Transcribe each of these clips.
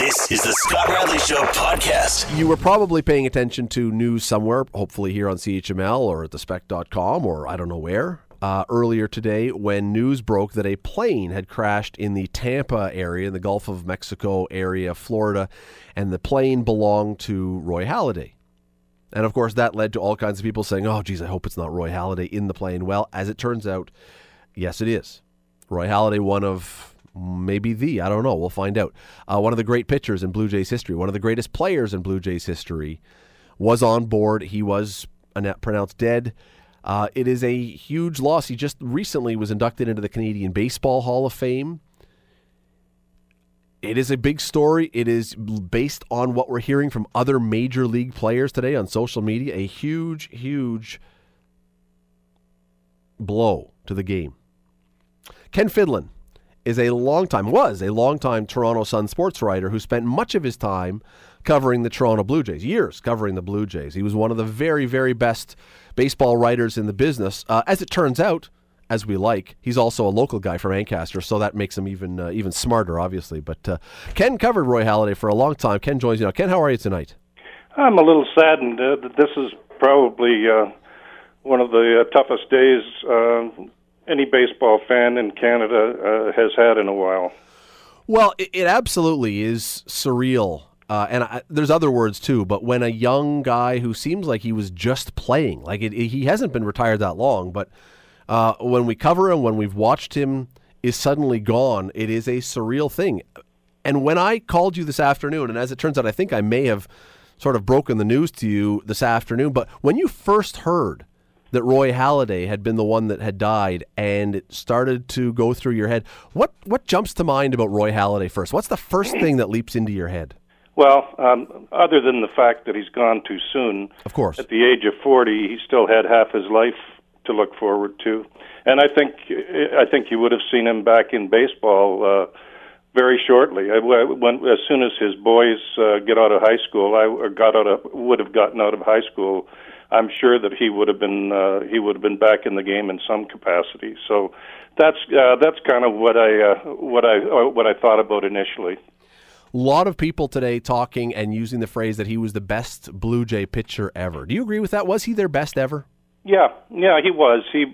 This is the Scott Radley Show podcast. You were probably paying attention to news somewhere, hopefully here on CHML or at thespec.com or I don't know where, uh, earlier today when news broke that a plane had crashed in the Tampa area, in the Gulf of Mexico area, Florida, and the plane belonged to Roy Halladay. And of course, that led to all kinds of people saying, oh, geez, I hope it's not Roy Halladay in the plane. Well, as it turns out, yes, it is. Roy Halladay, one of maybe the, I don't know, we'll find out. Uh, one of the great pitchers in Blue Jays history, one of the greatest players in Blue Jays history, was on board. He was pronounced dead. Uh, it is a huge loss. He just recently was inducted into the Canadian Baseball Hall of Fame. It is a big story. It is based on what we're hearing from other major league players today on social media. A huge, huge blow to the game. Ken Fidlin is a long time was a long time Toronto Sun sports writer who spent much of his time covering the Toronto Blue Jays, years covering the Blue Jays. He was one of the very, very best baseball writers in the business. Uh, as it turns out, as we like. He's also a local guy from Ancaster, so that makes him even uh, even smarter, obviously. But uh, Ken covered Roy Halladay for a long time. Ken joins you now. Ken, how are you tonight? I'm a little saddened uh, that this is probably uh, one of the uh, toughest days any baseball fan in Canada has had in a while. Well, it, it absolutely is surreal. Uh, and I, there's other words too, but when a young guy who seems like he was just playing, like it, it, he hasn't been retired that long, but uh, when we cover him, when we've watched him, is suddenly gone. It is a surreal thing. And when I called you this afternoon, and as it turns out, I think I may have sort of broken the news to you this afternoon, but when you first heard that Roy Halladay had been the one that had died, and it started to go through your head, what what jumps to mind about Roy Halladay first? What's the first thing that leaps into your head? Well, um, other than the fact that he's gone too soon, of course, at the age of forty, he still had half his life to look forward to. And I think I think you would have seen him back in baseball uh, very shortly. When, as soon as his boys uh, get out of high school, I got out of would have gotten out of high school. I'm sure that he would have been uh, he would have been back in the game in some capacity. So that's uh, that's kind of what I uh, what I uh, what I thought about initially. A lot of people today talking and using the phrase that he was the best Blue Jay pitcher ever. Do you agree with that? Was he their best ever? Yeah, yeah, he was. He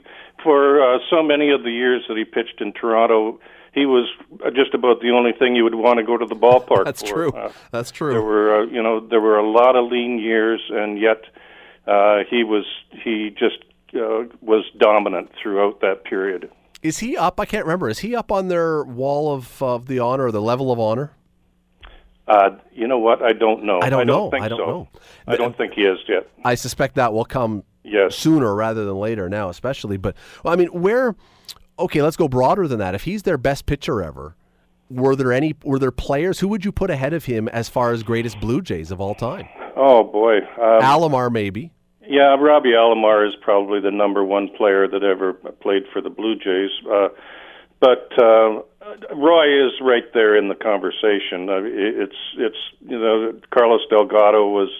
for uh, so many of the years that he pitched in Toronto, he was just about the only thing you would want to go to the ballpark That's for. true. Uh, That's true. There were, uh, you know, there were a lot of lean years, and yet uh, he was he just uh, was dominant throughout that period. Is he up? I can't remember. Is he up on their wall of of the honor or the level of honor? Uh, you know what? I don't know. I don't, I don't know. Think I don't so. know. I don't think he is yet. I suspect that will come yes. sooner rather than later now, especially. But well, I mean, where? Okay, let's go broader than that. If he's their best pitcher ever, were there any? Were there players? Who would you put ahead of him as far as greatest Blue Jays of all time? Oh boy, um, Alomar maybe. Yeah, Robbie Alomar is probably the number one player that ever played for the Blue Jays. Uh, but uh, Roy is right there in the conversation. Uh, it's it's you know Carlos Delgado was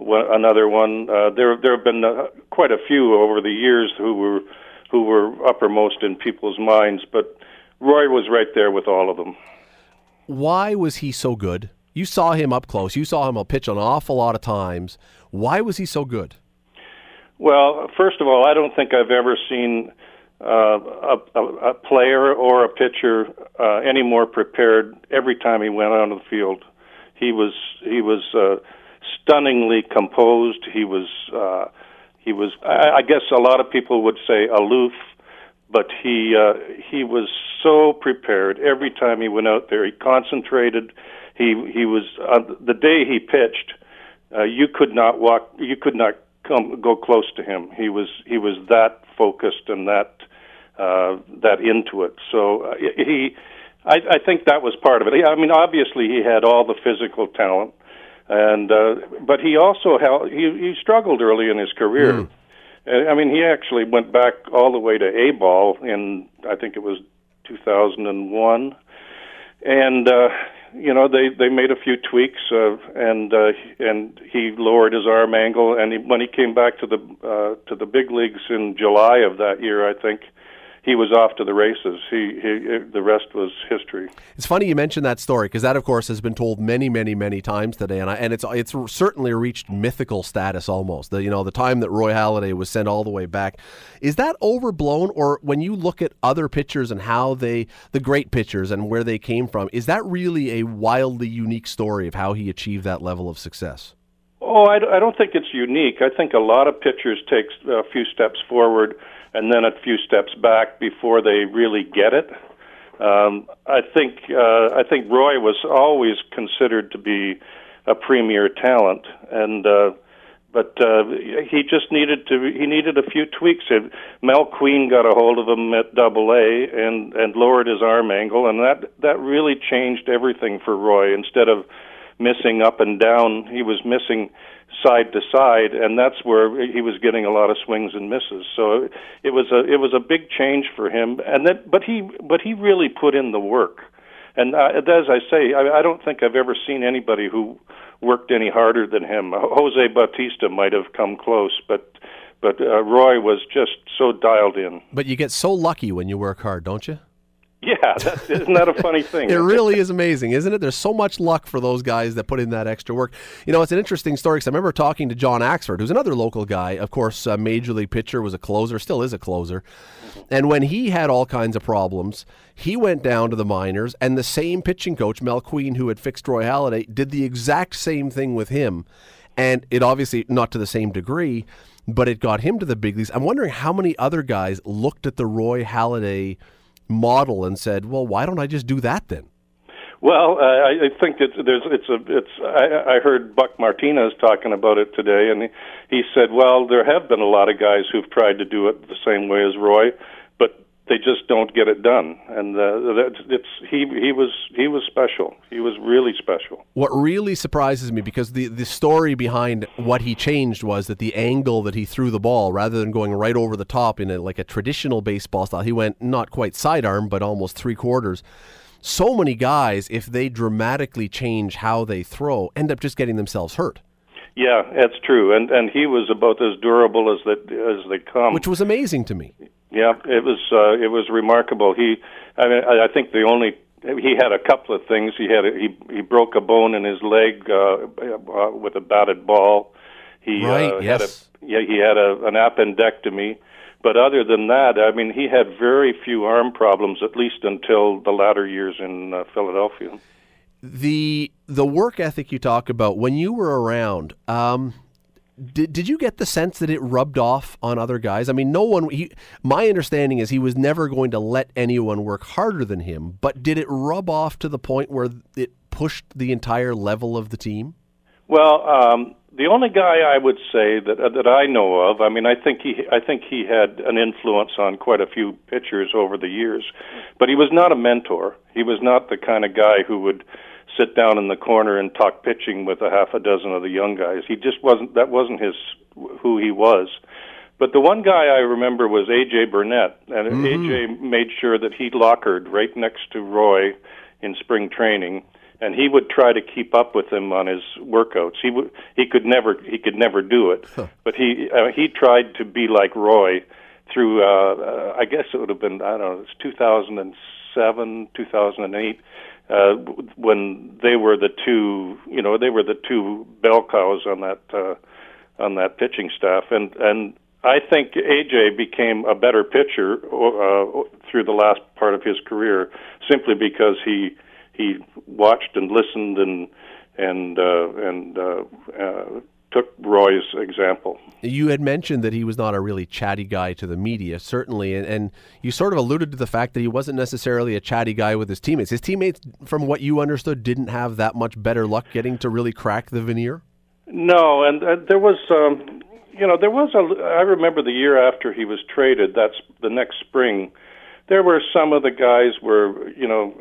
another one. Uh, there there have been uh, quite a few over the years who were who were uppermost in people's minds, but Roy was right there with all of them. Why was he so good? You saw him up close. You saw him pitch an awful lot of times. Why was he so good? Well, first of all, I don't think I've ever seen uh, a, a player or a pitcher uh, any more prepared every time he went onto the field. He was he was uh, stunningly composed. He was uh, he was I, I guess a lot of people would say aloof, but he uh, he was so prepared every time he went out there. He concentrated. He he was uh, the day he pitched. Uh, you could not walk. You could not come go close to him. He was he was that focused and that uh, that into it. So uh, he, I, I think that was part of it. I mean, obviously he had all the physical talent, and uh, but he also held, he he struggled early in his career. Mm. I mean, he actually went back all the way to A ball in I think it was 2001, and uh, you know they they made a few tweaks uh, and uh, and he lowered his arm angle and he, when he came back to the uh, to the big leagues in July of that year I think he was off to the races. He, he the rest was history. It's funny you mentioned that story because that, of course, has been told many, many, many times today, and I, and it's it's certainly reached mythical status almost. The you know the time that Roy Halladay was sent all the way back, is that overblown? Or when you look at other pitchers and how they the great pitchers and where they came from, is that really a wildly unique story of how he achieved that level of success? Oh, I, I don't think it's unique. I think a lot of pitchers take a few steps forward and then a few steps back before they really get it. Um, I think uh, I think Roy was always considered to be a premier talent, and uh, but uh, he just needed to he needed a few tweaks. Mel Queen got a hold of him at Double A and and lowered his arm angle, and that that really changed everything for Roy. Instead of missing up and down, he was missing side to side, and that's where he was getting a lot of swings and misses. So it was a it was a big change for him, and that but he but he really put in the work. And uh, as I say, I, I don't think I've ever seen anybody who worked any harder than him. Jose Bautista might have come close, but but uh, Roy was just so dialed in. But you get so lucky when you work hard, don't you? Yeah, that's, isn't that a funny thing? it really is amazing, isn't it? There's so much luck for those guys that put in that extra work. You know, it's an interesting story because I remember talking to John Axford, who's another local guy. Of course, a major league pitcher, was a closer, still is a closer. Mm-hmm. And when he had all kinds of problems, he went down to the minors, and the same pitching coach, Mel Queen, who had fixed Roy Halladay, did the exact same thing with him. And it obviously not to the same degree, but it got him to the big leagues. I'm wondering how many other guys looked at the Roy Halladay – model and said, "Well, why don't I just do that then?" Well, uh, I think it's there's it's a it's I, I heard Buck Martinez talking about it today, and he, he said, "Well, there have been a lot of guys who've tried to do it the same way as Roy, they just don't get it done. And uh, it's he he was he was special. He was really special. What really surprises me because the the story behind what he changed was that the angle that he threw the ball, rather than going right over the top in a, like a traditional baseball style, he went not quite sidearm but almost three quarters. So many guys, if they dramatically change how they throw, end up just getting themselves hurt. Yeah, that's true, and and he was about as durable as that as they come, which was amazing to me. Yeah, it was uh, it was remarkable. He, I mean, I think the only he had a couple of things. He had a, he he broke a bone in his leg uh, uh, with a batted ball. He right, uh, yes. had a yeah he had a, an appendectomy. But other than that, I mean, he had very few arm problems, at least until the latter years in uh, Philadelphia. The the work ethic you talk about when you were around. Um, did, did you get the sense that it rubbed off on other guys? I mean, no one. He, my understanding is he was never going to let anyone work harder than him. But did it rub off to the point where it pushed the entire level of the team? Well, um, the only guy I would say that uh, that I know of. I mean, I think he I think he had an influence on quite a few pitchers over the years, but he was not a mentor. He was not the kind of guy who would sit down in the corner and talk pitching with a half a dozen of the young guys. He just wasn't that wasn't his who he was. But the one guy I remember was AJ Burnett, and mm-hmm. AJ made sure that he lockered right next to Roy in spring training, and he would try to keep up with him on his workouts. He would he could never he could never do it, huh. but he uh, he tried to be like Roy through. Uh, uh, I guess it would have been I don't know. It's 2007, 2008 uh, when they were the two, you know, they were the two bell cows on that uh, on that pitching staff, and and I think AJ became a better pitcher uh, through the last part of his career simply because he he watched and listened and and uh, and uh, uh, took Roy's example. You had mentioned that he was not a really chatty guy to the media, certainly, and, and, you sort of alluded to the fact that he wasn't necessarily a chatty guy with his teammates. His teammates, from what you understood, didn't have that much better luck getting to really crack the veneer. No, and uh, there was, um, you know, there was a. I remember the year after he was traded. That's the next spring. There were some of the guys were, you know,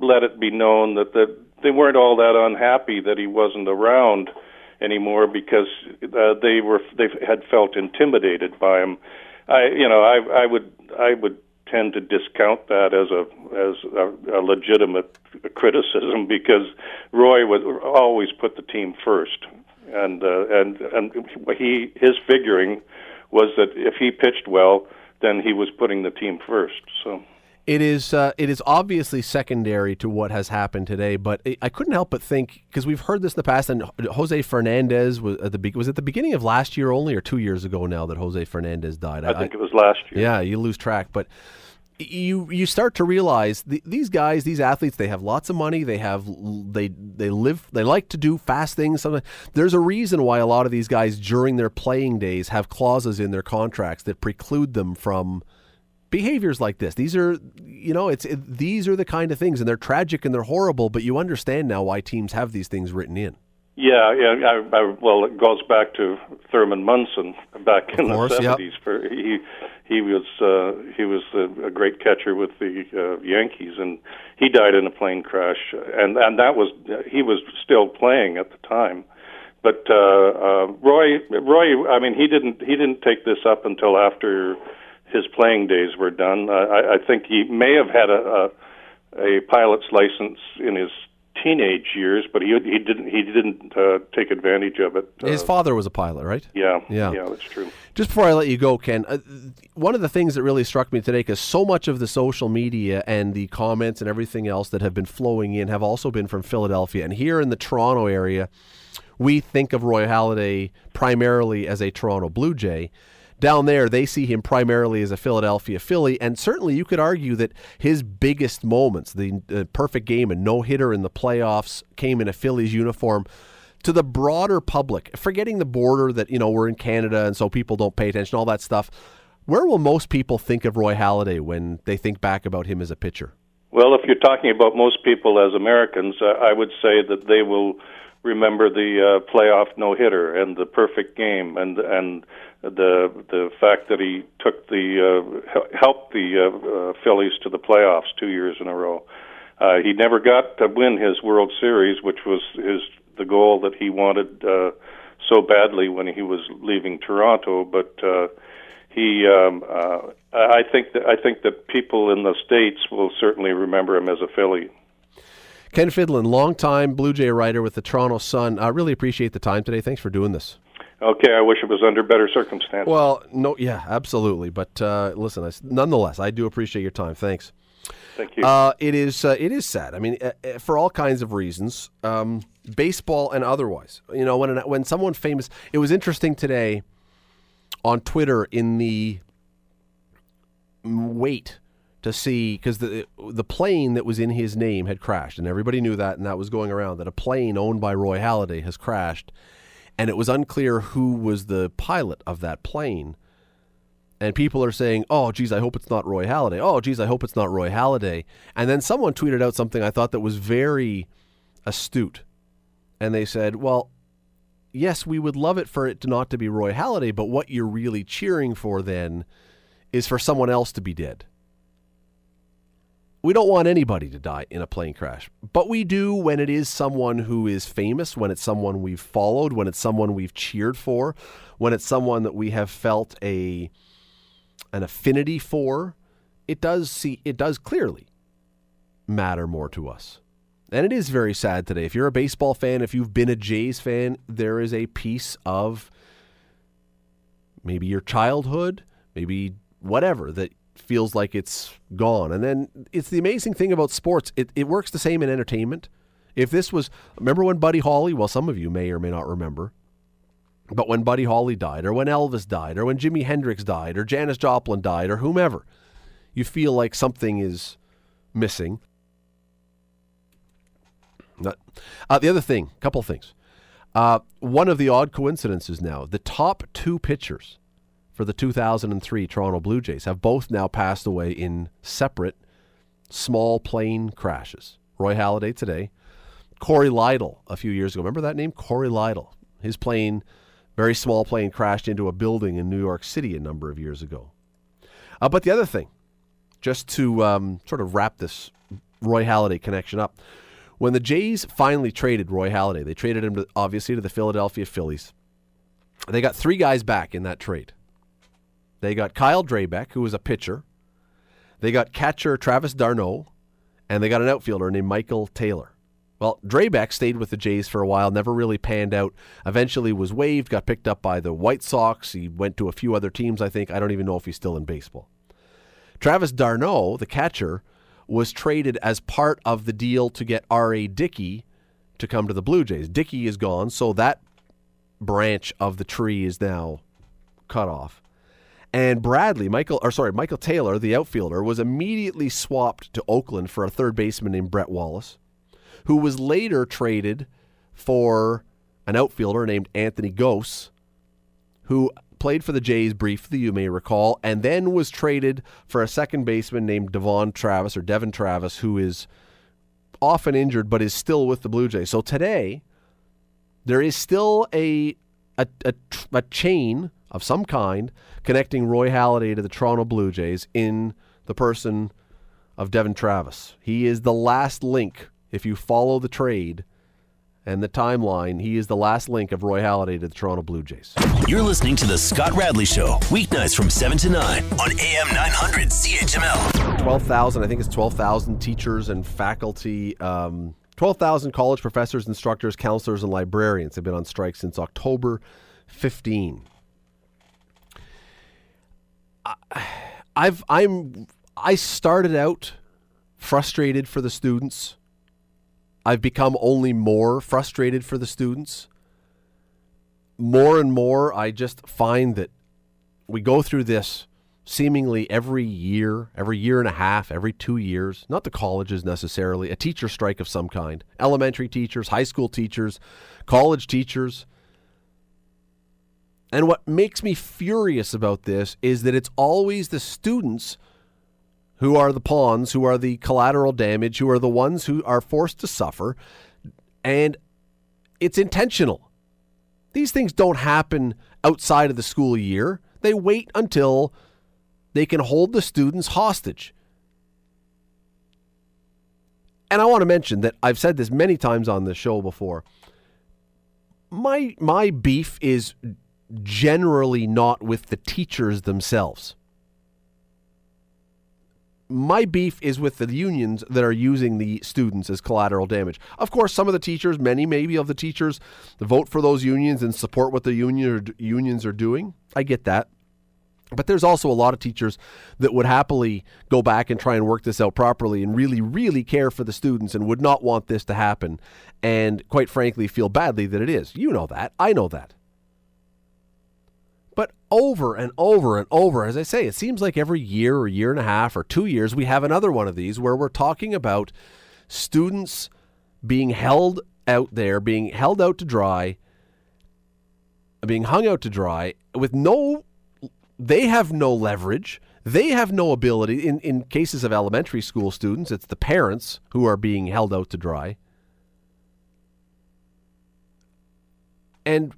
let it be known that that they weren't all that unhappy that he wasn't around anymore because uh, they were they had felt intimidated by him. I you know I I would I would tend to discount that as a as a, a legitimate criticism because Roy would always put the team first, and uh, and and he his figuring was that if he pitched well, then he was putting the team first. So it is uh, it is obviously secondary to what has happened today, but I couldn't help but think because we've heard this in the past. And Jose Fernandez was at the was at the beginning of last year only, or two years ago now that Jose Fernandez died. I, I think it was last year. Yeah, you lose track, but you you start to realize the, these guys, these athletes, they have lots of money. They have they they live. They like to do fast things. There's a reason why a lot of these guys during their playing days have clauses in their contracts that preclude them from behaviors like this. These are you know it's it, these are the kind of things, and they're tragic and they're horrible. But you understand now why teams have these things written in. Yeah, yeah. I, I, well, it goes back to Thurman Munson back in course, the seventies. Yep. For he he was uh, he was a, a great catcher with the uh, Yankees, and he died in a plane crash, and and that was he was still playing at the time. But uh, uh, Roy Roy, I mean, he didn't he didn't take this up until after his playing days were done. I, I think he may have had a, a a pilot's license in his teenage years, but he he didn't he didn't uh, take advantage of it. Uh, His father was a pilot, right? Yeah, yeah, yeah, that's true. Just before I let you go, Ken, uh, one of the things that really struck me today, because so much of the social media and the comments and everything else that have been flowing in have also been from Philadelphia, and here in the Toronto area, we think of Roy Halladay primarily as a Toronto Blue Jay down there, they see him primarily as a Philadelphia Philly, and certainly you could argue that his biggest moments, the uh, perfect game and no hitter in the playoffs, came in a Phillies uniform. To the broader public, forgetting the border that you know we're in Canada and so people don't pay attention, all that stuff. Where will most people think of Roy Halladay when they think back about him as a pitcher? Well, if you're talking about most people as Americans, uh, I would say that they will remember the uh, playoff no hitter and the perfect game and and the the fact that he took the uh, helped the uh, uh, Phillies to the playoffs two years in a row. Uh, he never got to win his World Series, which was his the goal that he wanted uh, so badly when he was leaving Toronto. But uh, he, um, uh, I think that I think that people in the states will certainly remember him as a Philly. Ken Fidlin, longtime Blue Jay writer with the Toronto Sun. I really appreciate the time today. Thanks for doing this. Okay, I wish it was under better circumstances. Well, no, yeah, absolutely. But uh, listen, I, nonetheless, I do appreciate your time. Thanks. Thank you. Uh, it is uh, it is sad. I mean, uh, uh, for all kinds of reasons, um, baseball and otherwise. You know, when when someone famous, it was interesting today on Twitter in the wait to see because the the plane that was in his name had crashed, and everybody knew that, and that was going around that a plane owned by Roy Halladay has crashed and it was unclear who was the pilot of that plane. And people are saying, "Oh, geez, I hope it's not Roy Halladay." Oh, geez, I hope it's not Roy Halladay. And then someone tweeted out something I thought that was very astute, and they said, "Well, yes, we would love it for it to not to be Roy Halladay, but what you're really cheering for then is for someone else to be dead." We don't want anybody to die in a plane crash, but we do when it is someone who is famous, when it's someone we've followed, when it's someone we've cheered for, when it's someone that we have felt a an affinity for. It does see it does clearly matter more to us. And it is very sad today. If you're a baseball fan, if you've been a Jays fan, there is a piece of maybe your childhood, maybe whatever that feels like it's gone. And then it's the amazing thing about sports, it, it works the same in entertainment. If this was, remember when Buddy Holly, well, some of you may or may not remember, but when Buddy Holly died, or when Elvis died, or when Jimi Hendrix died, or Janis Joplin died, or whomever, you feel like something is missing. Uh, the other thing, couple things. Uh, one of the odd coincidences now, the top two pitchers for the 2003 Toronto Blue Jays have both now passed away in separate small plane crashes. Roy Halladay today, Cory Lidle a few years ago. Remember that name? Cory Lidle. His plane, very small plane, crashed into a building in New York City a number of years ago. Uh, but the other thing, just to um, sort of wrap this Roy Halladay connection up, when the Jays finally traded Roy Halladay, they traded him to, obviously to the Philadelphia Phillies. They got three guys back in that trade. They got Kyle Drabek, who was a pitcher. They got catcher Travis d'Arnaud, and they got an outfielder named Michael Taylor. Well, Drabek stayed with the Jays for a while, never really panned out. Eventually was waived, got picked up by the White Sox. He went to a few other teams, I think. I don't even know if he's still in baseball. Travis d'Arnaud, the catcher, was traded as part of the deal to get R.A. Dickey to come to the Blue Jays. Dickey is gone, so that branch of the tree is now cut off. And Bradley, Michael, or sorry, Michael Taylor, the outfielder, was immediately swapped to Oakland for a third baseman named Brett Wallace, who was later traded for an outfielder named Anthony Gose, who played for the Jays briefly, you may recall, and then was traded for a second baseman named Devon Travis or Devon Travis, who is often injured but is still with the Blue Jays. So today, there is still a a, a, a chain of some kind connecting Roy Halladay to the Toronto Blue Jays in the person of Devon Travis. He is the last link, if you follow the trade and the timeline, he is the last link of Roy Halladay to the Toronto Blue Jays. You're listening to The Scott Radley Show, weeknights from 7 to 9 on AM 900 CHML. 12,000, I think it's 12,000 teachers and faculty. Um, 12,000 college professors, instructors, counselors, and librarians have been on strike since October 15. I've I'm I started out frustrated for the students. I've become only more frustrated for the students. More and more I just find that we go through this seemingly every year, every year and a half, every 2 years, not the colleges necessarily, a teacher strike of some kind. Elementary teachers, high school teachers, college teachers, and what makes me furious about this is that it's always the students who are the pawns, who are the collateral damage, who are the ones who are forced to suffer. And it's intentional. These things don't happen outside of the school year, they wait until they can hold the students hostage. And I want to mention that I've said this many times on the show before. My my beef is generally not with the teachers themselves. My beef is with the unions that are using the students as collateral damage. Of course, some of the teachers, many maybe of the teachers, vote for those unions and support what the union unions are doing. I get that. But there's also a lot of teachers that would happily go back and try and work this out properly and really, really care for the students and would not want this to happen. And quite frankly, feel badly that it is. You know that. I know that. But over and over and over, as I say, it seems like every year or year and a half or two years, we have another one of these where we're talking about students being held out there, being held out to dry, being hung out to dry with no, they have no leverage. They have no ability. In, in cases of elementary school students, it's the parents who are being held out to dry. And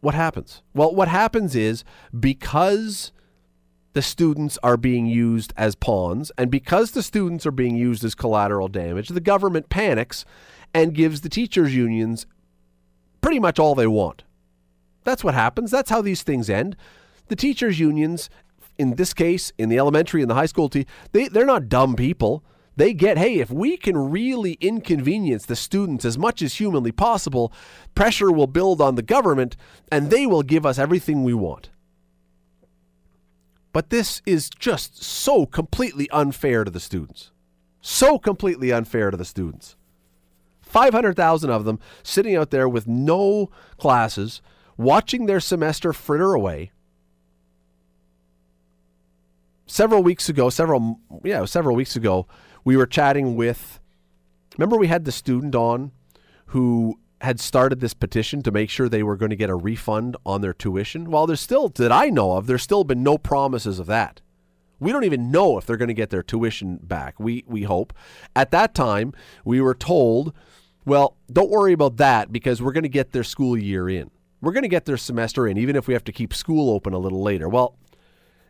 what happens? Well, what happens is because the students are being used as pawns and because the students are being used as collateral damage, the government panics and gives the teachers' unions pretty much all they want. That's what happens. That's how these things end. The teachers' unions, in this case, in the elementary and the high school, they, they're not dumb people they get, hey, if we can really inconvenience the students as much as humanly possible, pressure will build on the government and they will give us everything we want. But this is just so completely unfair to the students. So completely unfair to the students. 500,000 of them sitting out there with no classes, watching their semester fritter away. Several weeks ago, several yeah, several weeks ago, we were chatting with, remember, we had the student on who had started this petition to make sure they were going to get a refund on their tuition. Well, there's still, that I know of, there's still been no promises of that. We don't even know if they're going to get their tuition back. We we hope. At that time, we were told, well, don't worry about that because we're going to get their school year in. We're going to get their semester in, even if we have to keep school open a little later. Well,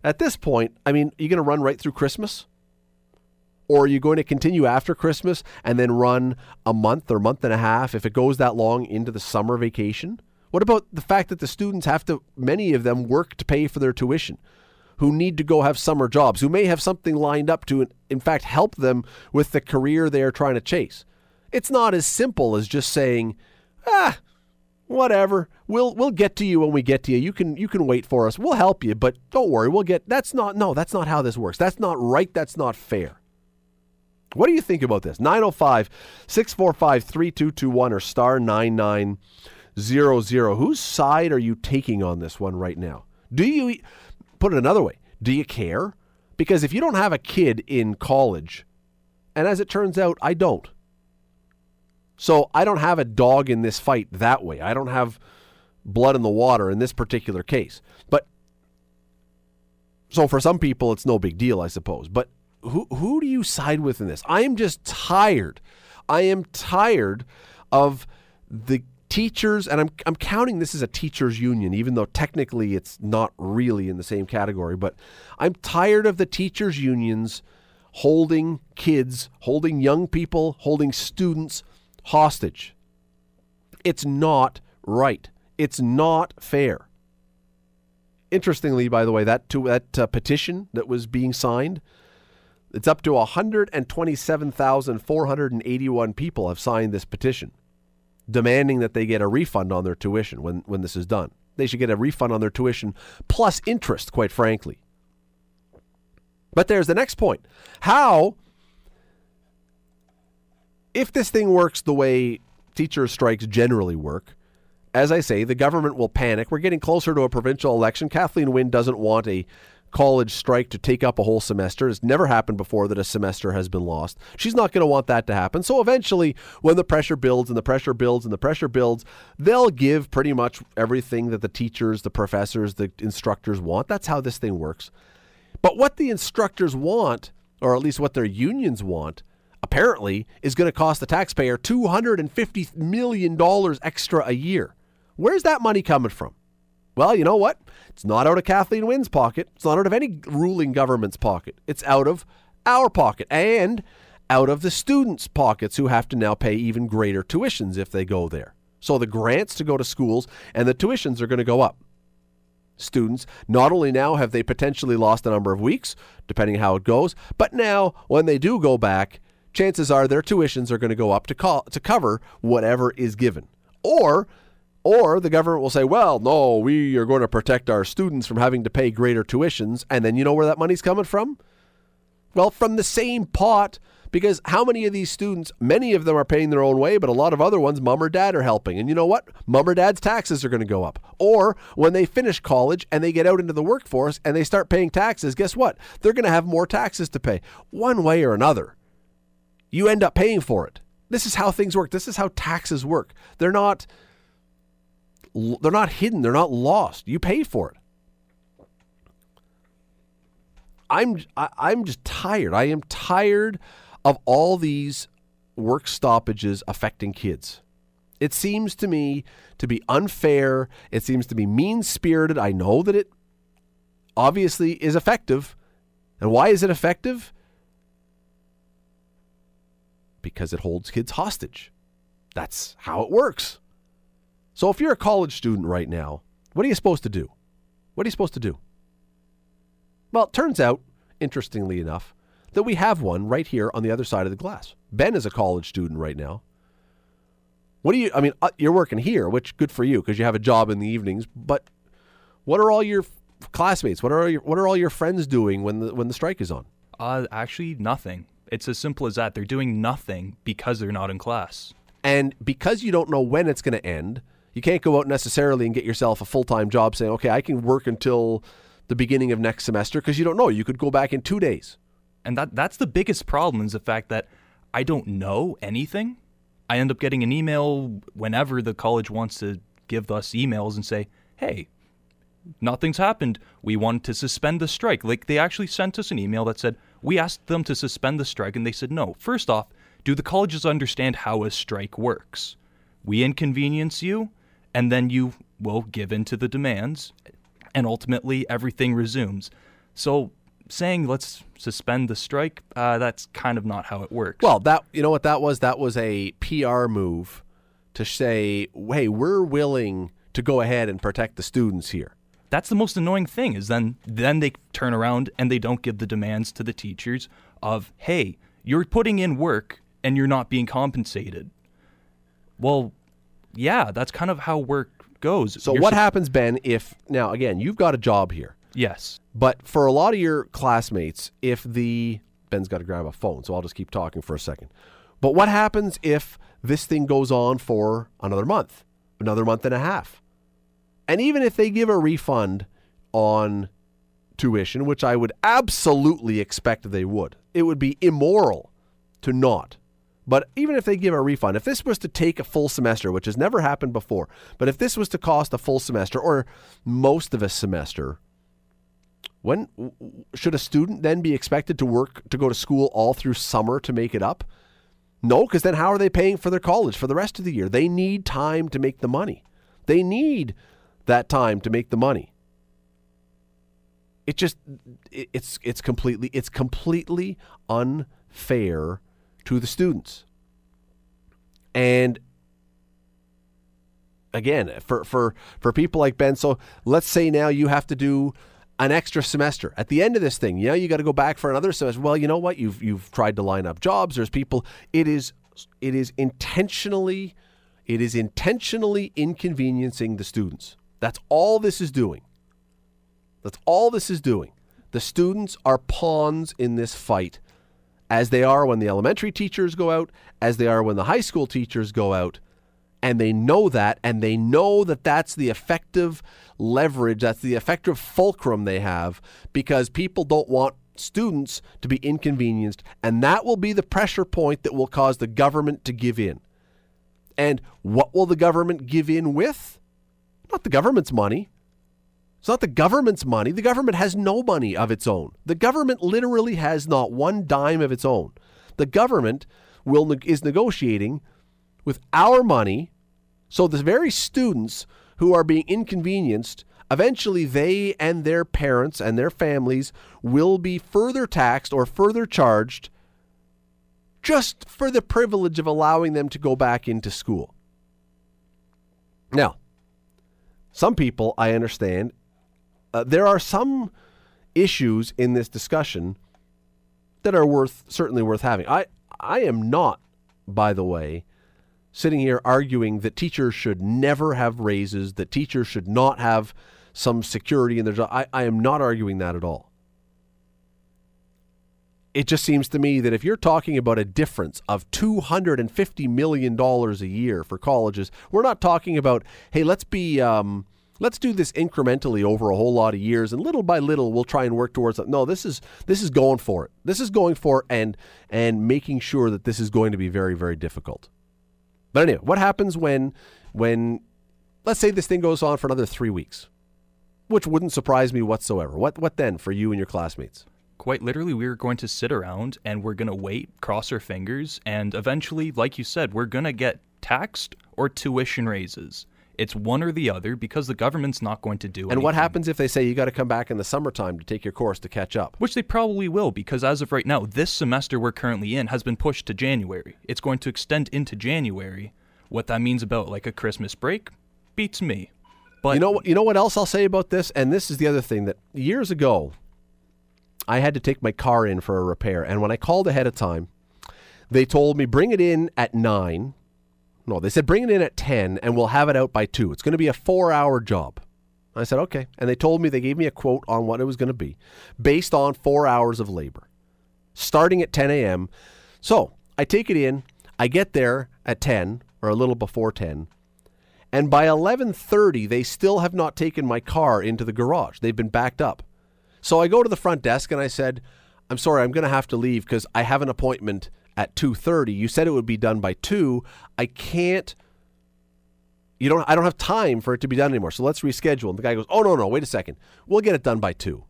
at this point, I mean, are you going to run right through Christmas? Or are you going to continue after Christmas and then run a month or month and a half if it goes that long into the summer vacation? What about the fact that the students have to, many of them work to pay for their tuition, who need to go have summer jobs, who may have something lined up to, in fact, help them with the career they are trying to chase? It's not as simple as just saying, ah, whatever. We'll we'll get to you when we get to you. You can you can wait for us. We'll help you, but don't worry. We'll get. That's not no. That's not how this works. That's not right. That's not fair. What do you think about this? 905 645 3221 or star 9900. Whose side are you taking on this one right now? Do you put it another way? Do you care? Because if you don't have a kid in college, and as it turns out, I don't. So I don't have a dog in this fight that way. I don't have blood in the water in this particular case. But so for some people, it's no big deal, I suppose. But who who do you side with in this? I am just tired. I am tired of the teachers, and I'm I'm counting this as a teachers union, even though technically it's not really in the same category. But I'm tired of the teachers unions holding kids, holding young people, holding students hostage. It's not right. It's not fair. Interestingly, by the way, that to that uh, petition that was being signed, it's up to 127,481 people have signed this petition, demanding that they get a refund on their tuition when when this is done. They should get a refund on their tuition plus interest, quite frankly. But there's the next point. How if this thing works the way teacher strikes generally work, as I say, the government will panic. We're getting closer to a provincial election. Kathleen Wynne doesn't want a college strike to take up a whole semester. It's never happened before that a semester has been lost. She's not going to want that to happen. So eventually, when the pressure builds and the pressure builds and the pressure builds, they'll give pretty much everything that the teachers, the professors, the instructors want. That's how this thing works. But what the instructors want, or at least what their unions want, apparently is going to cost the taxpayer $250 million extra a year. Where's that money coming from? Well, you know what? It's not out of Kathleen Wynne's pocket. It's not out of any ruling government's pocket. It's out of our pocket and out of the students' pockets who have to now pay even greater tuitions if they go there. So the grants to go to schools and the tuitions are going to go up. Students, not only now have they potentially lost a number of weeks, depending how it goes, but now when they do go back, chances are their tuitions are going to go up to call, to cover whatever is given. Or or the government will say, "Well, no, we are going to protect our students from having to pay greater tuitions." And then you know where that money's coming from? Well, from the same pot because how many of these students, many of them are paying their own way, but a lot of other ones, mom or dad are helping. And you know what? Mom or dad's taxes are going to go up. Or when they finish college and they get out into the workforce and they start paying taxes, guess what? They're going to have more taxes to pay. One way or another, you end up paying for it. This is how things work. This is how taxes work. They're not they're not hidden, they're not lost. You pay for it. I'm I, am i am just tired. I am tired of all these work stoppages affecting kids. It seems to me to be unfair. It seems to be mean spirited. I know that it obviously is effective. And why is it effective? Because it holds kids hostage. That's how it works. So if you're a college student right now, what are you supposed to do? What are you supposed to do? Well, it turns out, interestingly enough, that we have one right here on the other side of the glass. Ben is a college student right now. What do you, I mean, uh, you're working here, which good for you because you have a job in the evenings, but what are all your classmates? What are all your, what are all your friends doing when the, when the strike is on? Uh, actually, nothing. It's as simple as that. They're doing nothing because they're not in class. And because you don't know when it's going to end, you can't go out necessarily and get yourself a full time job saying, okay, I can work until the beginning of next semester because you don't know. You could go back in two days and that that's the biggest problem is the fact that I don't know anything. I end up getting an email whenever the college wants to give us emails and say, "Hey, nothing's happened. We want to suspend the strike." Like they actually sent us an email that said, "We asked them to suspend the strike," and they said, "No. First off, do the colleges understand how a strike works? We inconvenience you, and then you will give in to the demands, and ultimately everything resumes." So saying let's suspend the strike, uh, that's kind of not how it works. Well, that you know what that was? That was a PR move to say, "Hey, we're willing to go ahead and protect the students here." That's the most annoying thing is then then they turn around and they don't give the demands to the teachers of, "Hey, you're putting in work and you're not being compensated." Well, yeah, that's kind of how work goes. So You're what sup- happens, Ben, if now again you've got a job here, Yes. but for a lot of your classmates, if the Ben's got to grab a phone, so I'll just keep talking for a second. But what happens if this thing goes on for another month, another month and a half? And even if they give a refund on tuition, which I would absolutely expect they would, it would be immoral to not. But even if they give a refund, if this was to take a full semester, which has never happened before, but if this was to cost a full semester or most of a semester, when should a student then be expected to work to go to school all through summer to make it up? No, because then how are they paying for their college for the rest of the year? They need time to make the money. They need that time to make the money. It just it's it's completely it's completely unfair to the students. And again, for for for people like Ben, so let's say now you have to do an extra semester at the end of this thing. You know, you got to go back for another semester. Well, you know what? You've you've tried to line up jobs. There's people. It is it is intentionally it is intentionally inconveniencing the students. That's all this is doing. That's all this is doing. The students are pawns in this fight, as they are when the elementary teachers go out, as they are when the high school teachers go out. And they know that, and they know that that's the effective leverage, that's the effective fulcrum they have because people don't want students to be inconvenienced. And that will be the pressure point that will cause the government to give in. And what will the government give in with? Not the government's money. It's not the government's money. The government has no money of its own. The government literally has not one dime of its own. The government will is negotiating with our money so the very students who are being inconvenienced eventually they and their parents and their families will be further taxed or further charged just for the privilege of allowing them to go back into school. Now, some people, I understand, uh, there are some issues in this discussion that are worth certainly worth having. I I am not, by the way, sitting here arguing that teachers should never have raises, that teachers should not have some security in their job. I, I am not arguing that at all. It just seems to me that if you're talking about a difference of $250 million a year for colleges, we're not talking about, hey, let's be, um, let's do this incrementally over a whole lot of years and little by little we'll try and work towards it. No, this is, this is going for it. This is going for it and, and making sure that this is going to be very, very difficult. But anyway, what happens when, when, let's say this thing goes on for another three weeks, which wouldn't surprise me whatsoever. What, what then for you and your classmates? Quite literally, we're going to sit around and we're going to wait, cross our fingers, and eventually, like you said, we're going to get taxed or tuition raises. It's one or the other because the government's not going to do it. And what happens if they say you got to come back in the summertime to take your course to catch up? Which they probably will, because as of right now, this semester we're currently in has been pushed to January. It's going to extend into January. What that means about like a Christmas break beats me. But You know what? You know what else I'll say about this? And this is the other thing that years ago, I had to take my car in for a repair, and when I called ahead of time, they told me bring it in at nine. No, they said bring it in at ten, and we'll have it out by two. It's going to be a four-hour job. I said okay, and they told me they gave me a quote on what it was going to be, based on four hours of labor, starting at 10 a.m. So I take it in. I get there at 10 or a little before 10. And by 11:30 they still have not taken my car into the garage. They've been backed up. So I go to the front desk and I said, "I'm sorry, I'm going to have to leave cuz I have an appointment at 2:30. You said it would be done by 2. I can't you don't I don't have time for it to be done anymore. So let's reschedule." And the guy goes, "Oh no, no, wait a second. We'll get it done by 2."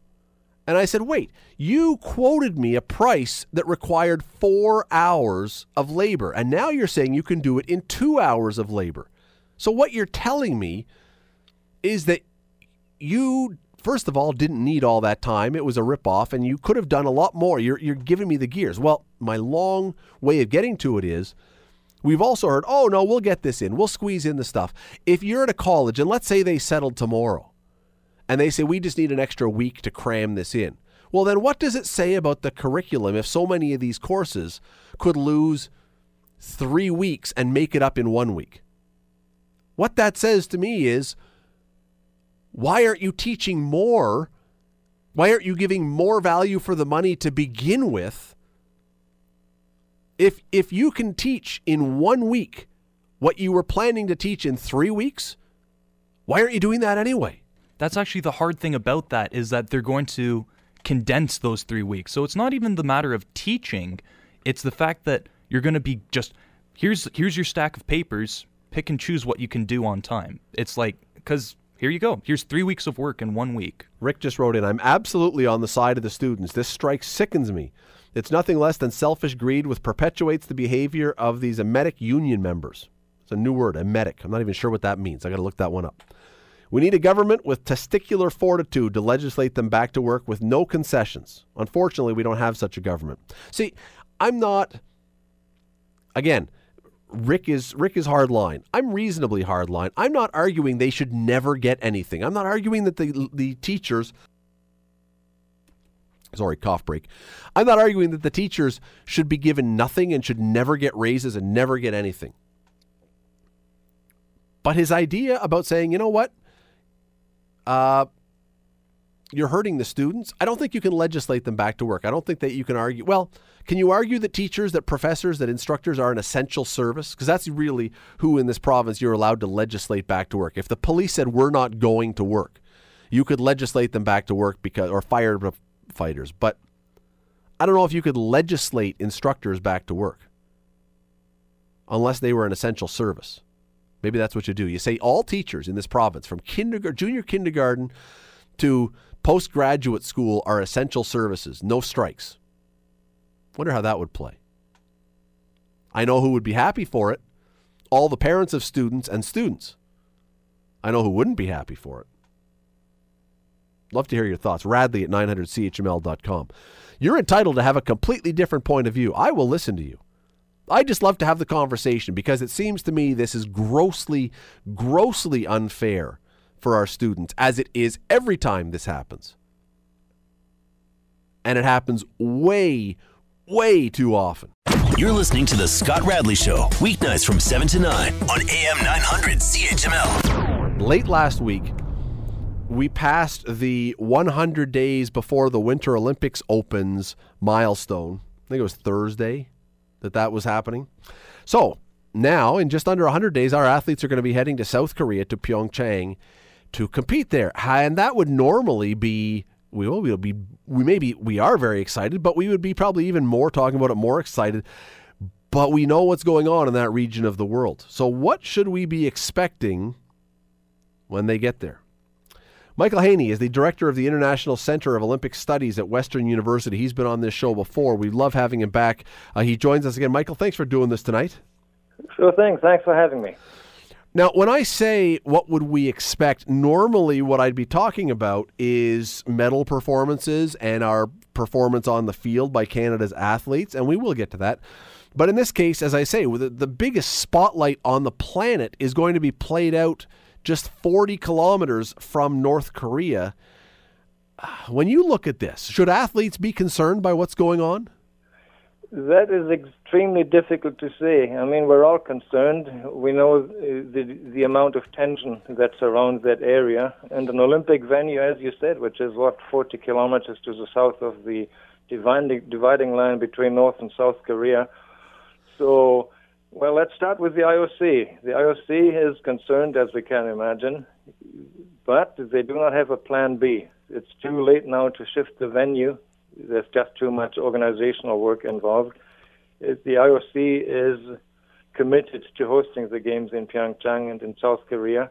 And I said, wait, you quoted me a price that required four hours of labor. And now you're saying you can do it in two hours of labor. So what you're telling me is that you, first of all, didn't need all that time. It was a ripoff, and you could have done a lot more. You're, you're giving me the gears. Well, my long way of getting to it is we've also heard, oh, no, we'll get this in. We'll squeeze in the stuff. If you're at a college, and let's say they settled tomorrow, and they say we just need an extra week to cram this in. Well, then what does it say about the curriculum if so many of these courses could lose three weeks and make it up in one week? What that says to me is why aren't you teaching more? Why aren't you giving more value for the money to begin with? If if you can teach in 1 week what you were planning to teach in 3 weeks, why aren't you doing that anyway? That's actually the hard thing about that is that they're going to condense those 3 weeks. So it's not even the matter of teaching, it's the fact that you're going to be just here's here's your stack of papers, pick and choose what you can do on time. It's like cuz here you go. Here's 3 weeks of work in 1 week. Rick just wrote in, I'm absolutely on the side of the students. This strike sickens me. It's nothing less than selfish greed which perpetuates the behavior of these emetic union members. It's a new word, emetic. I'm not even sure what that means. I got to look that one up. We need a government with testicular fortitude to legislate them back to work with no concessions. Unfortunately, we don't have such a government. See, I'm not again, Rick is Rick is hardline. I'm reasonably hardline. I'm not arguing they should never get anything. I'm not arguing that the the teachers sorry, cough break. I'm not arguing that the teachers should be given nothing and should never get raises and never get anything. But his idea about saying, you know what, uh, you're hurting the students. I don't think you can legislate them back to work. I don't think that you can argue. Well, can you argue that teachers, that professors, that instructors are an essential service? Because that's really who in this province you're allowed to legislate back to work. If the police said we're not going to work, you could legislate them back to work because or fire fighters. But I don't know if you could legislate instructors back to work unless they were an essential service. Maybe that's what you do. You say all teachers in this province, from kindergarten, junior kindergarten to postgraduate school, are essential services. No strikes. Wonder how that would play. I know who would be happy for it. All the parents of students and students. I know who wouldn't be happy for it. Love to hear your thoughts. Radley at 900CHML.com. You're entitled to have a completely different point of view. I will listen to you. I just love to have the conversation because it seems to me this is grossly, grossly unfair for our students, as it is every time this happens. And it happens way, way too often. You're listening to The Scott Radley Show, weeknights from 7 to 9 on AM 900 CHML. Late last week, we passed the 100 days before the Winter Olympics opens milestone. I think it was Thursday that that was happening. So now, in just under 100 days, our athletes are going to be heading to South Korea, to Pyeongchang, to compete there. And that would normally be we will we'll be we maybe we are very excited, but we would be probably even more talking about it more excited. But we know what's going on in that region of the world. So what should we be expecting when they get there? Michael Heine is the director of the International Center of Olympic Studies at Western University. He's been on this show before. We love having him back. Uh, he joins us again. Michael, thanks for doing this tonight. Sure thing. Thanks for having me. Now, when I say what would we expect, normally what I'd be talking about is medal performances and our performance on the field by Canada's athletes, and we will get to that. But in this case, as I say, the, the biggest spotlight on the planet is going to be played out just 40 kilometers from North Korea. When you look at this, should athletes be concerned by what's going on? That is extremely difficult to say. I mean, we're all concerned. We know uh, the the amount of tension that surrounds that area, and an Olympic venue, as you said, which is what 40 kilometers to the south of the dividing dividing line between North and South Korea. So, well, let's start with the IOC. The IOC is concerned, as we can imagine, but they do not have a plan B. It's too late now to shift the venue there's just too much organizational work involved. The IOC is committed to hosting the games in Pyeongchang and in South Korea.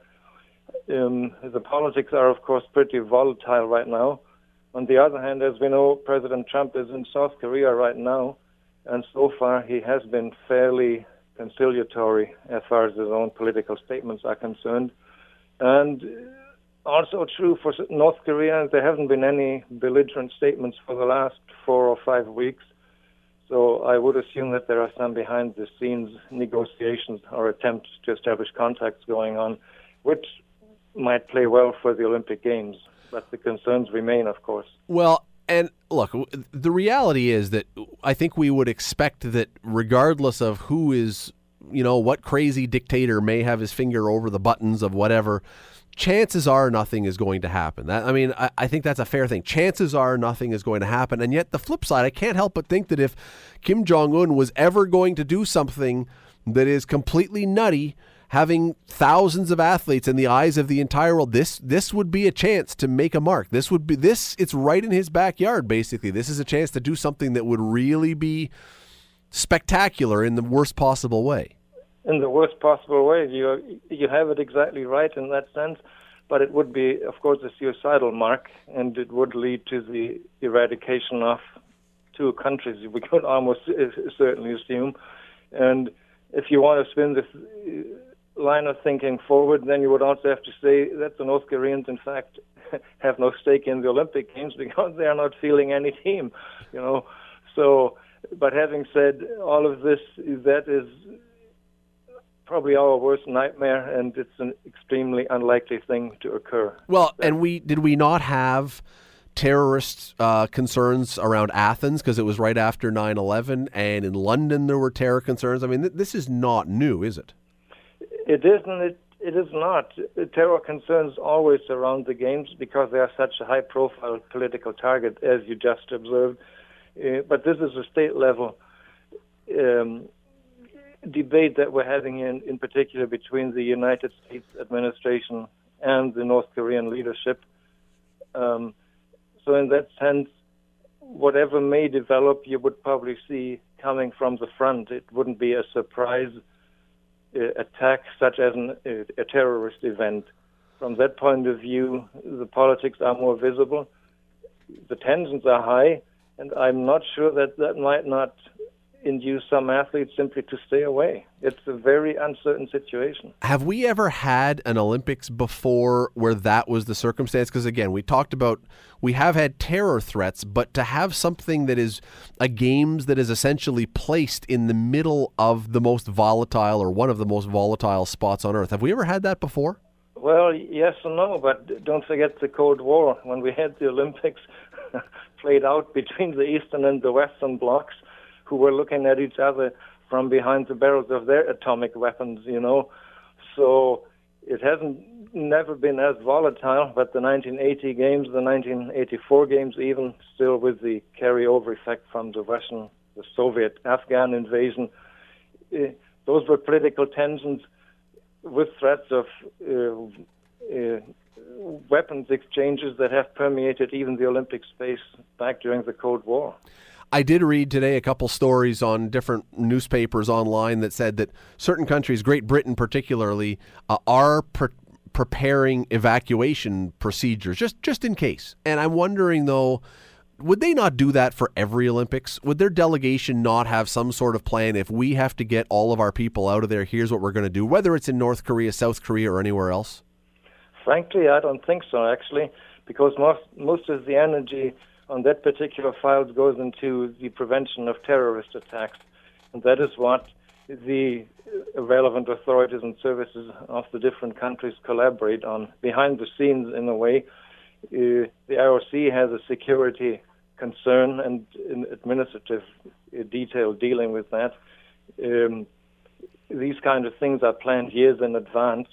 Um, the politics are, of course, pretty volatile right now. On the other hand, as we know, President Trump is in South Korea right now, and so far he has been fairly conciliatory as far as his own political statements are concerned. And also true for North Korea. There haven't been any belligerent statements for the last four or five weeks. So I would assume that there are some behind the scenes negotiations or attempts to establish contacts going on, which might play well for the Olympic Games. But the concerns remain, of course. Well, and look, the reality is that I think we would expect that regardless of who is you know, what crazy dictator may have his finger over the buttons of whatever. Chances are nothing is going to happen. That, I mean, I, I think that's a fair thing. Chances are nothing is going to happen. And yet, the flip side, I can't help but think that if Kim Jong un was ever going to do something that is completely nutty, having thousands of athletes in the eyes of the entire world, this this would be a chance to make a mark. This would be this. It's right in his backyard, basically. This is a chance to do something that would really be spectacular in the worst possible way. In the worst possible way, you you have it exactly right in that sense. But it would be, of course, a suicidal mark, and it would lead to the eradication of two countries. We could almost certainly assume, and if you want to spin this line of thinking forward, then you would also have to say that the North Koreans, in fact, have no stake in the Olympic Games because they are not feeling any team, you know. So, but having said all of this, that is probably our worst nightmare, and it's an extremely unlikely thing to occur. Well, and we did we not have terrorist uh, concerns around Athens because it was right after 9/11, and in London there were terror concerns. I mean, th- this is not new, is it? It isn't. It, it is not. Terror concerns always surround the games because they are such a high-profile political target, as you just observed. Uh, but this is a state-level um, debate that we're having in, in particular between the United States administration and the North Korean leadership. Um, so, in that sense, whatever may develop, you would probably see coming from the front. It wouldn't be a surprise attack such as an, uh, a terrorist event. From that point of view, the politics are more visible. The tensions are high, and I'm not sure that that might not induce some athletes simply to stay away. It's a very uncertain situation. Have we ever had an Olympics before where that was the circumstance? Because again, we talked about we have had terror threats, but to have something that is a games that is essentially placed in the middle of the most volatile or one of the most volatile spots on earth, have we ever had that before? Well, yes and no, but don't forget the Cold War when we had the Olympics played out between the Eastern and the Western blocks who were looking at each other from behind the barrels of their atomic weapons, you know. So it hasn't never been as volatile, but the 1980 games, the 1984 games, even still with the carryover effect from the Russian, the Soviet Afghan invasion, uh, those were political tensions with threats of uh, uh, weapons exchanges that have permeated even the Olympic space back during the Cold War. I did read today a couple stories on different newspapers online that said that certain countries, Great Britain particularly, uh, are pre- preparing evacuation procedures just just in case. And I'm wondering though, would they not do that for every Olympics? Would their delegation not have some sort of plan if we have to get all of our people out of there, here's what we're going to do, whether it's in North Korea, South Korea or anywhere else? Frankly, I don't think so actually, because most most of the energy on that particular file goes into the prevention of terrorist attacks. And that is what the relevant authorities and services of the different countries collaborate on behind the scenes in a way. Uh, the IOC has a security concern and an administrative uh, detail dealing with that. Um, these kind of things are planned years in advance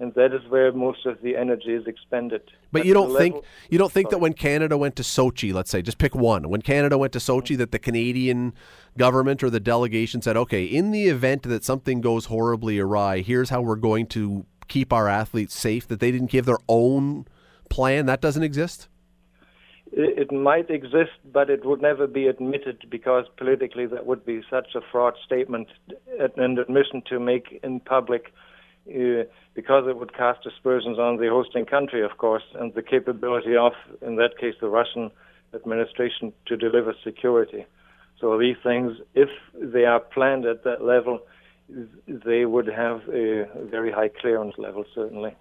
and that is where most of the energy is expended. But you don't think you don't think that when Canada went to Sochi, let's say, just pick one. When Canada went to Sochi, that the Canadian government or the delegation said, "Okay, in the event that something goes horribly awry, here's how we're going to keep our athletes safe." That they didn't give their own plan. That doesn't exist. It might exist, but it would never be admitted because politically that would be such a fraud statement and admission to make in public uh, because it would cast aspersions on the hosting country, of course, and the capability of, in that case, the Russian administration to deliver security. So these things, if they are planned at that level, they would have a very high clearance level, certainly.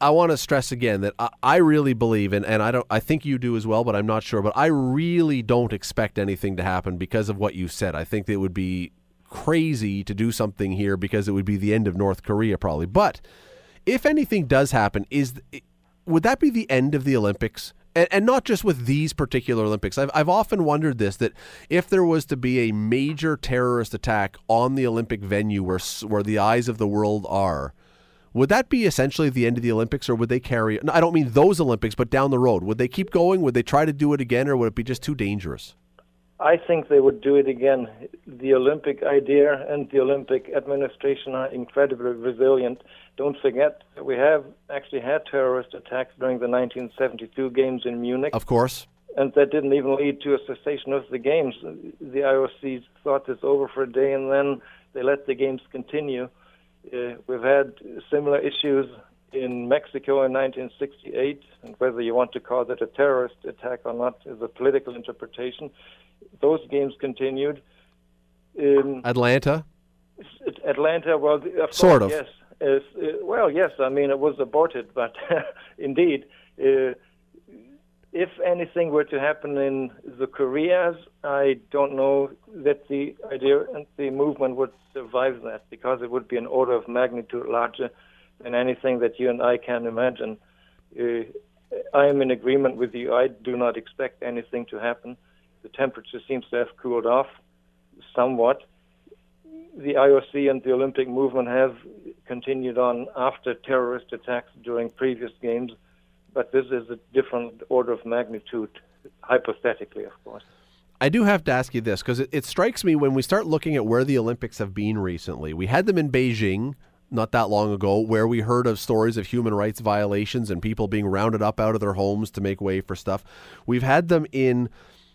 I want to stress again that I, I really believe, and, and I don't, I think you do as well, but I'm not sure. But I really don't expect anything to happen because of what you said. I think it would be crazy to do something here because it would be the end of North Korea probably. But if anything does happen, is would that be the end of the Olympics? And, and not just with these particular Olympics. I've, I've often wondered this that if there was to be a major terrorist attack on the Olympic venue where, where the eyes of the world are, would that be essentially the end of the Olympics, or would they carry? I don't mean those Olympics, but down the road, would they keep going? Would they try to do it again, or would it be just too dangerous? I think they would do it again. The Olympic idea and the Olympic administration are incredibly resilient. Don't forget we have actually had terrorist attacks during the 1972 games in Munich. Of course. And that didn't even lead to a cessation of the games. The IOC thought this over for a day and then they let the games continue. Uh, we've had similar issues in Mexico in 1968, and whether you want to call that a terrorist attack or not is a political interpretation. Those games continued. In Atlanta? Atlanta, well, of sort course, of. Yes. Uh, well, yes, I mean, it was aborted, but indeed. Uh, if anything were to happen in the Koreas, I don't know that the idea and the movement would survive that because it would be an order of magnitude larger than anything that you and I can imagine. Uh, I am in agreement with you. I do not expect anything to happen. The temperature seems to have cooled off somewhat. The IOC and the Olympic movement have continued on after terrorist attacks during previous games but this is a different order of magnitude, hypothetically, of course. I do have to ask you this because it, it, strikes me when we start looking at where the Olympics have been recently. We had them in Beijing not that long ago, where we heard of stories of human rights violations and people being rounded up out of their homes to make way for stuff. We've had them in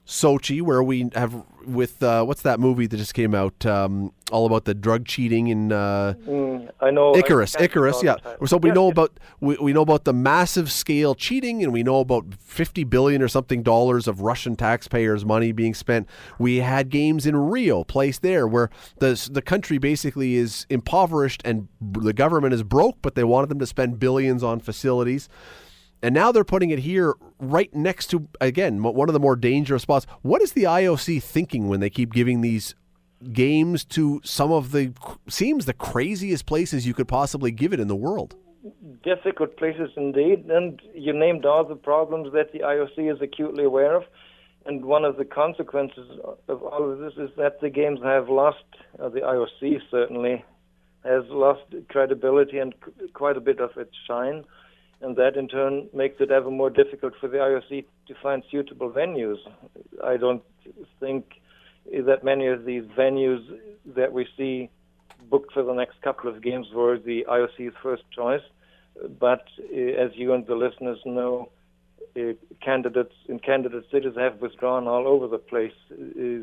Sochi, where we have with uh, what's that movie that just came out, um, all about the drug cheating in uh, mm, I know Icarus. I Icarus, yeah. So we know about we, we know about the massive scale cheating, and we know about fifty billion or something dollars of Russian taxpayers' money being spent. We had games in Rio placed there, where the the country basically is impoverished and the government is broke, but they wanted them to spend billions on facilities. And now they're putting it here right next to, again, one of the more dangerous spots. What is the IOC thinking when they keep giving these games to some of the, seems the craziest places you could possibly give it in the world? Difficult places indeed. And you named all the problems that the IOC is acutely aware of. And one of the consequences of all of this is that the games have lost, uh, the IOC certainly has lost credibility and quite a bit of its shine and that in turn makes it ever more difficult for the IOC to find suitable venues. I don't think that many of these venues that we see booked for the next couple of games were the IOC's first choice, but uh, as you and the listeners know, uh, candidates in candidate cities have withdrawn all over the place. Uh,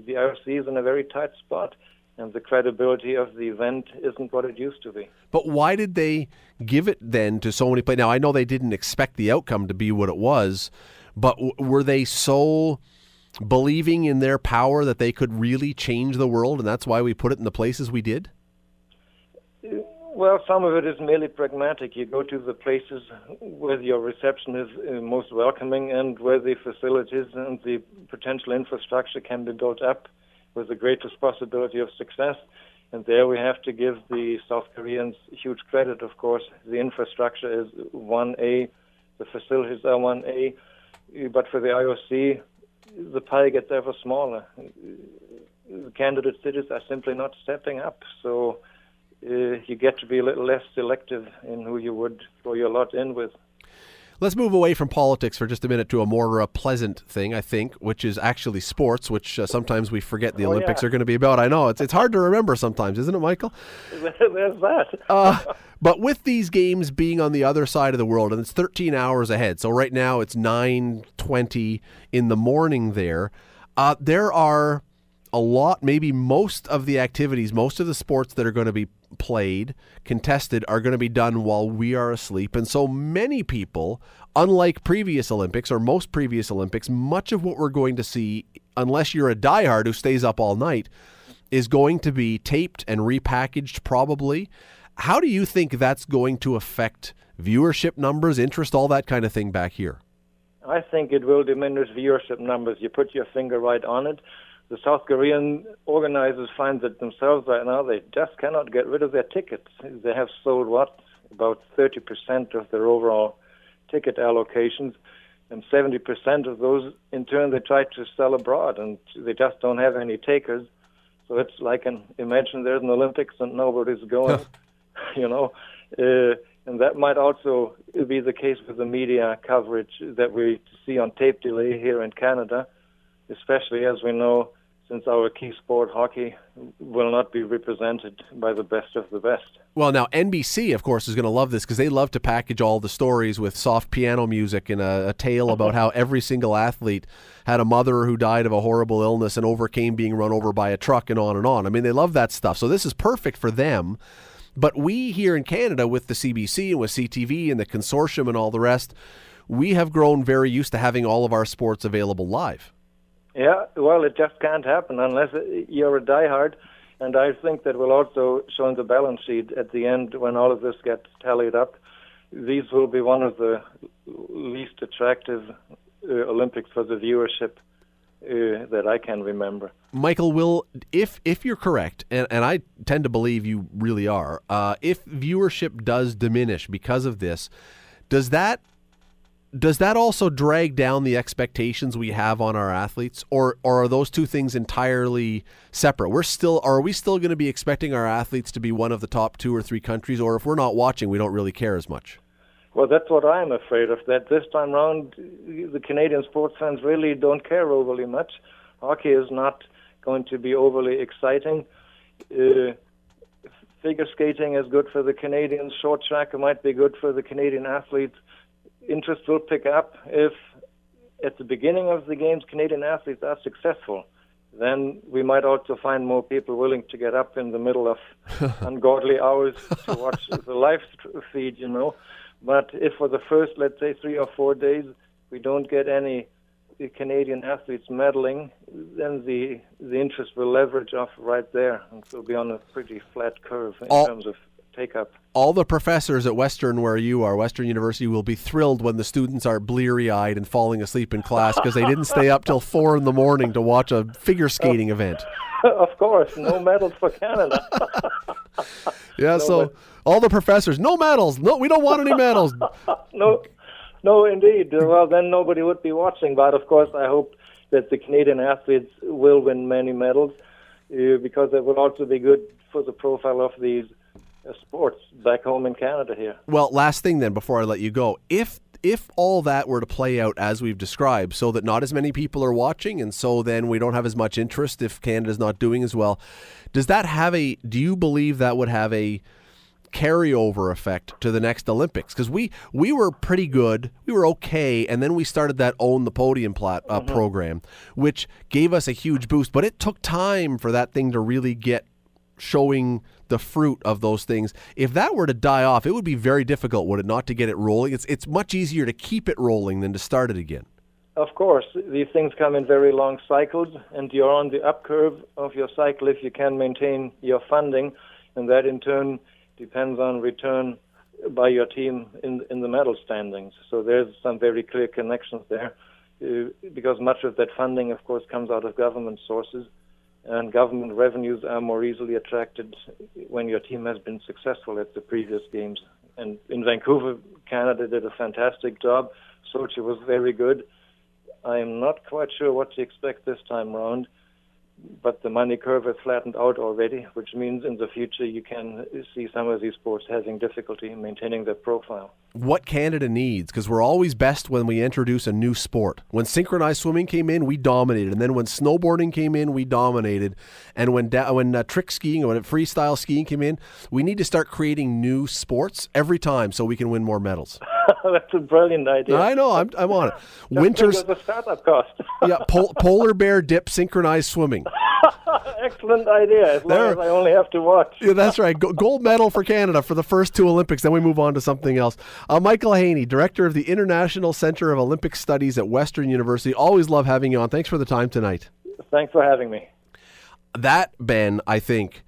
the IOC is in a very tight spot and the credibility of the event isn't what it used to be. But why did they give it then to so many players? Now I know they didn't expect the outcome to be what it was, but w- were they so believing in their power that they could really change the world, and that's why we put it in the places we did? Well, some of it is merely pragmatic. You go to the places where your reception is uh, most welcoming and where the facilities and the potential infrastructure can be built up with the greatest possibility of success. And there we have to give the South Koreans huge credit, of course. The infrastructure is 1A, the facilities are 1A, but for the IOC, the pie gets ever smaller. The candidate cities are simply not stepping up, so uh, you get to be a little less selective in who you would throw your lot in with. Let's move away from politics for just a minute to a more uh, pleasant thing, I think, which is actually sports, which uh, sometimes we forget the oh, Olympics yeah. are going to be about. I know it's it's hard to remember sometimes, isn't it, Michael? There's that. uh, but with these games being on the other side of the world, and it's 13 hours ahead, so right now it's 9:20 in the morning there. Uh, there are a lot, maybe most of the activities, most of the sports that are going to be played, contested, are going to be done while we are asleep. And so many people, unlike previous Olympics or most previous Olympics, much of what we're going to see, unless you're a diehard who stays up all night, is going to be taped and repackaged probably. How do you think that's going to affect viewership numbers, interest, all that kind of thing back here? I think it will diminish viewership numbers. You put your finger right on it the South Korean organizers find that themselves right now they just cannot get rid of their tickets. They have sold what about 30% of their overall ticket allocations. and 70% of those, in turn, they try to sell abroad, and they just don't have any takers. So it's like an imagine there's an Olympics and nobody's going, you know, uh, and that might also be the case with the media coverage that we see on tape delay here in Canada, especially as we know since our key sport, hockey, will not be represented by the best of the best. Well, now NBC, of course, is going to love this because they love to package all the stories with soft piano music and a, a tale about how every single athlete had a mother who died of a horrible illness and overcame being run over by a truck and on and on. I mean, they love that stuff. So this is perfect for them. But we here in Canada, with the CBC and with CTV and the consortium and all the rest, we have grown very used to having all of our sports available live. Yeah, well, it just can't happen unless you're a diehard. And I think that will also show in the balance sheet at the end when all of this gets tallied up. These will be one of the least attractive uh, Olympics for the viewership uh, that I can remember. Michael, will if if you're correct, and, and I tend to believe you really are, uh, if viewership does diminish because of this, does that does that also drag down the expectations we have on our athletes or or are those two things entirely separate? We're still are we still going to be expecting our athletes to be one of the top two or three countries or if we're not watching we don't really care as much? Well that's what i'm afraid of that this time round the canadian sports fans really don't care overly much. Hockey is not going to be overly exciting. Uh, figure skating is good for the canadians. Short track might be good for the canadian athletes interest will pick up if at the beginning of the games Canadian athletes are successful. Then we might also find more people willing to get up in the middle of ungodly hours to watch the live feed, you know. But if for the first, let's say, three or four days, we don't get any Canadian athletes medaling, then the the interest will leverage off right there, and so be on a pretty flat curve in All, terms of take up. All the professors at Western, where you are, Western University, will be thrilled when the students are bleary eyed and falling asleep in class because they didn't stay up till four in the morning to watch a figure skating event. Of course, no medals for Canada. yeah, no, so but... all the professors, no medals. No, we don't want any medals. no, no, indeed. Well, then nobody would be watching. But of course, I hope that the Canadian athletes will win many medals uh, because it will also be good for the profile of these sports back home in Canada here. Well, last thing then before I let you go, if if all that were to play out as we've described, so that not as many people are watching, and so then we don't have as much interest if Canada's not doing as well, does that have a? Do you believe that would have a carryover effect to the next Olympics? Because we we were pretty good, we were okay, and then we started that own the podium plat, uh, mm-hmm. program, which gave us a huge boost. But it took time for that thing to really get showing the fruit of those things. If that were to die off, it would be very difficult, would it not, to get it rolling? It's it's much easier to keep it rolling than to start it again. Of course, these things come in very long cycles, and you're on the up curve of your cycle if you can maintain your funding, and that in turn depends on return by your team in in the medal standings. So there's some very clear connections there, uh, because much of that funding, of course, comes out of government sources and government revenues are more easily attracted when your team has been successful at the previous games. And in Vancouver, Canada did a fantastic job. Sochi was very good. I am not quite sure what to expect this time around but the money curve has flattened out already, which means in the future you can see some of these sports having difficulty in maintaining their profile. What Canada needs, because we're always best when we introduce a new sport. When synchronized swimming came in, we dominated, and then when snowboarding came in, we dominated, and when da- when uh, trick skiing or when freestyle skiing came in, we need to start creating new sports every time so we can win more medals. That's a brilliant idea. I know. I'm, I'm on it. Winter's the startup cost. yeah, pol- polar bear dip synchronized swimming. Excellent idea. As long as I only have to watch. yeah, that's right. gold medal for Canada for the first two Olympics. Then we move on to something else. Uh, Michael Heine, director of the International Center of Olympic Studies at Western University. Always love having you on. Thanks for the time tonight. Thanks for having me. That Ben, I think,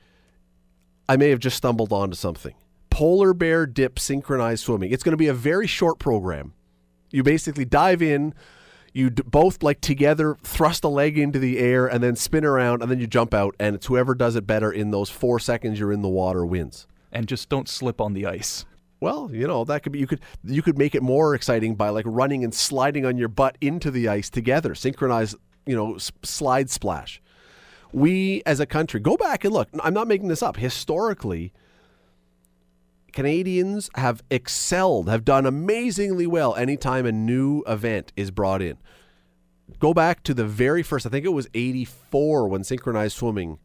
I may have just stumbled onto something polar bear dip synchronized swimming. It's going to be a very short program. You basically dive in, you d- both like together thrust a leg into the air and then spin around and then you jump out and it's whoever does it better in those 4 seconds you're in the water wins. And just don't slip on the ice. Well, you know that could be you could you could make it more exciting by like running and sliding on your butt into the ice together, synchronized, you know, s- slide splash. We as a country go back and look. I'm not making this up. Historically, Canadians have excelled, have done amazingly well anytime a new event is brought in. Go back to the very first, I think it was 84 when synchronized swimming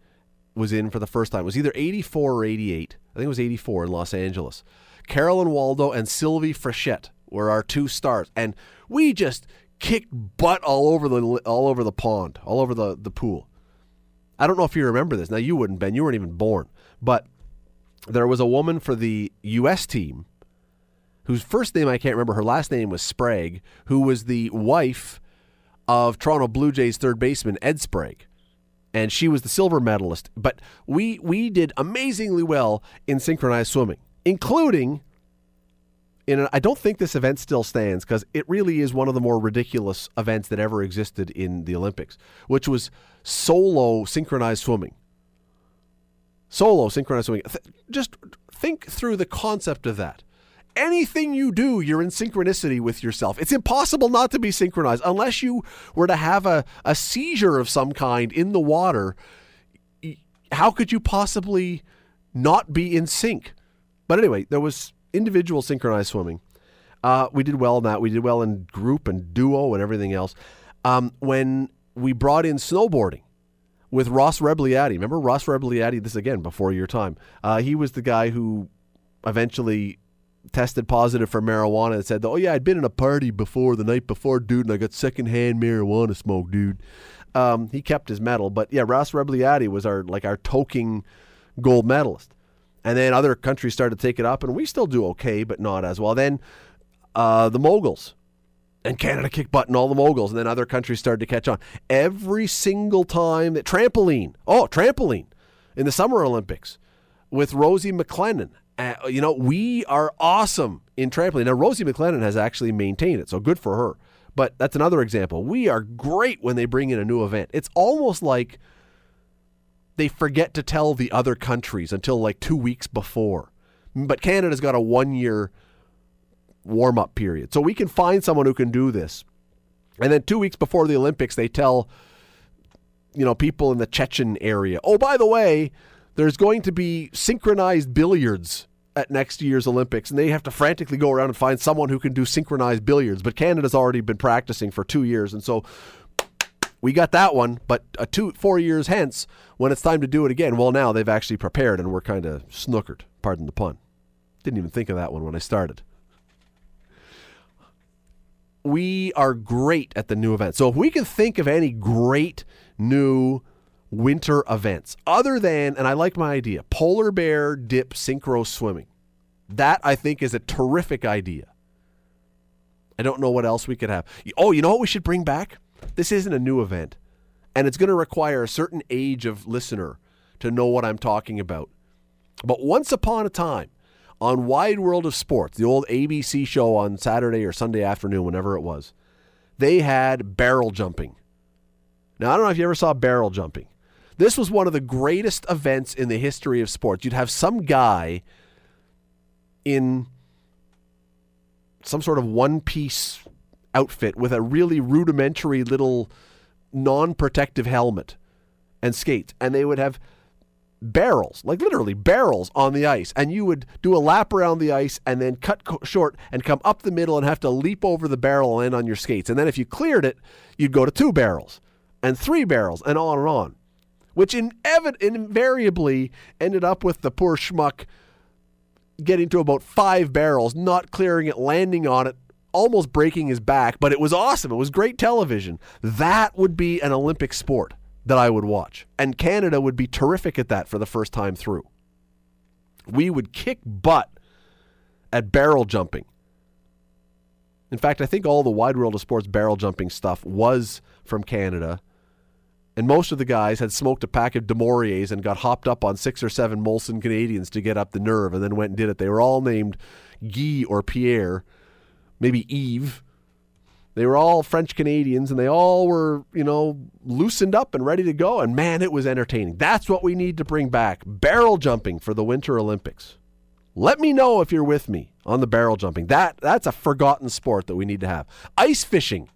was in for the first time. It was either 84 or 88. I think it was 84 in Los Angeles. Carolyn Waldo and Sylvie Frechette were our two stars. And we just kicked butt all over the all over the pond, all over the, the pool. I don't know if you remember this. Now you wouldn't, Ben. You weren't even born. But there was a woman for the U.S. team whose first name I can't remember. Her last name was Sprague, who was the wife of Toronto Blue Jays third baseman Ed Sprague. And she was the silver medalist. But we we did amazingly well in synchronized swimming, including in I don't think this event still stands because it really is one of the more ridiculous events that ever existed in the Olympics, which was solo synchronized swimming. Solo synchronized swimming. Th- just think through the concept of that. Anything you do, you're in synchronicity with yourself. It's impossible not to be synchronized unless you were to have a, a seizure of some kind in the water. How could you possibly not be in sync? But anyway, there was individual synchronized swimming. Uh, we did well in that. We did well in group and duo and everything else. Um, when we brought in snowboarding with Ross Rebagliati, remember Ross Rebagliati? This again before your time. Uh, he was the guy who eventually tested positive for marijuana and said, "Oh yeah, I'd been in a party before the night before, dude, and I got secondhand marijuana smoke, dude." Um, he kept his medal, but yeah, Ross Rebagliati was our like our toking gold medalist. And then other countries started to take it up, and we still do okay, but not as well. Then uh, the moguls and Canada kicked butt and all the moguls, and then other countries started to catch on. Every single time that trampoline, oh, trampoline in the Summer Olympics with Rosie MacLennan. Uh, you know, we are awesome in trampoline. Now, Rosie MacLennan has actually maintained it, so good for her. But that's another example. We are great when they bring in a new event. It's almost like they forget to tell the other countries until like two weeks before. But Canada's got a one year warm up period. So we can find someone who can do this. And then two weeks before the Olympics, they tell, you know, people in the Chechen area, oh, by the way, there's going to be synchronized billiards at next year's Olympics. And they have to frantically go around and find someone who can do synchronized billiards. But Canada's already been practicing for two years. And so we got that one, but uh, two, four years hence, when it's time to do it again, well, now they've actually prepared and we're kind of snookered. Pardon the pun. Didn't even think of that one when I started. We are great at the new events. So if we can think of any great new winter events, other than, and I like my idea, polar bear dip synchro swimming. That I think is a terrific idea. I don't know what else we could have. Oh, you know what we should bring back? This isn't a new event, and it's going to require a certain age of listener to know what I'm talking about. But once upon a time, on Wide World of Sports, the old ABC show on Saturday or Sunday afternoon, whenever it was, they had barrel jumping. Now, I don't know if you ever saw barrel jumping. This was one of the greatest events in the history of sports. You'd have some guy in some sort of one piece outfit with a really rudimentary little non protective helmet and skates. And they would have barrels, like literally barrels on the ice. And you would do a lap around the ice and then cut co- short and come up the middle and have to leap over the barrel and on your skates. And then if you cleared it, you'd go to two barrels and three barrels and on and on, which inev- invariably ended up with the poor schmuck getting to about five barrels, not clearing it, landing on it, almost breaking his back, but it was awesome. It was great television. That would be an Olympic sport that I would watch. And Canada would be terrific at that for the first time through. We would kick butt at barrel jumping. In fact, I think all the wide world of sports barrel jumping stuff was from Canada. And most of the guys had smoked a pack of du Mauriers and got hopped up on six or seven Molson Canadians to get up the nerve and then went and did it. They were all named Guy or Pierre, maybe Yves. They were all French Canadians and they all were, you know, loosened up and ready to go. And man, it was entertaining. That's what we need to bring back barrel jumping for the Winter Olympics. Let me know if you're with me on the barrel jumping. That that's a forgotten sport that we need to have. Ice fishing.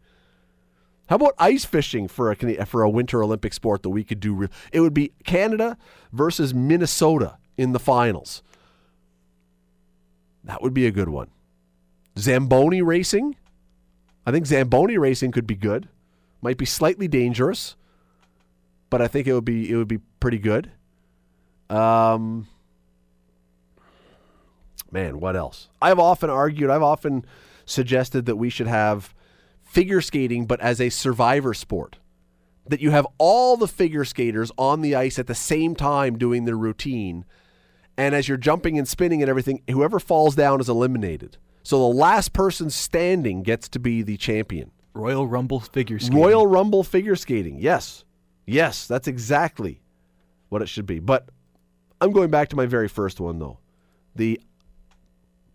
How about ice fishing for a for a Winter Olympic sport that we could do? It would be Canada versus Minnesota in the finals. That would be a good one. Zamboni racing. I think Zamboni racing could be good. Might be slightly dangerous, but I think it would be it would be pretty good. Um, man, what else? I've often argued, I've often suggested that we should have figure skating, but as a survivor sport. That you have all the figure skaters on the ice at the same time doing their routine. And as you're jumping and spinning and everything, whoever falls down is eliminated. So the last person standing gets to be the champion. Royal Rumble figure skating. Royal Rumble figure skating. Yes. Yes, that's exactly what it should be. But I'm going back to my very first one, though. The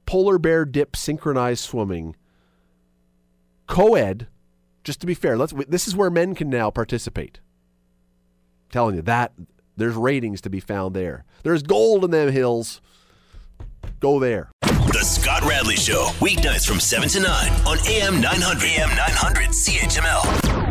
polar bear dip synchronized swimming co-ed just to be fair let's this is where men can now participate I'm telling you that there's ratings to be found there there's gold in them hills go there the scott radley show. Weeknights from 7 to 9 on am 900 am 900 chml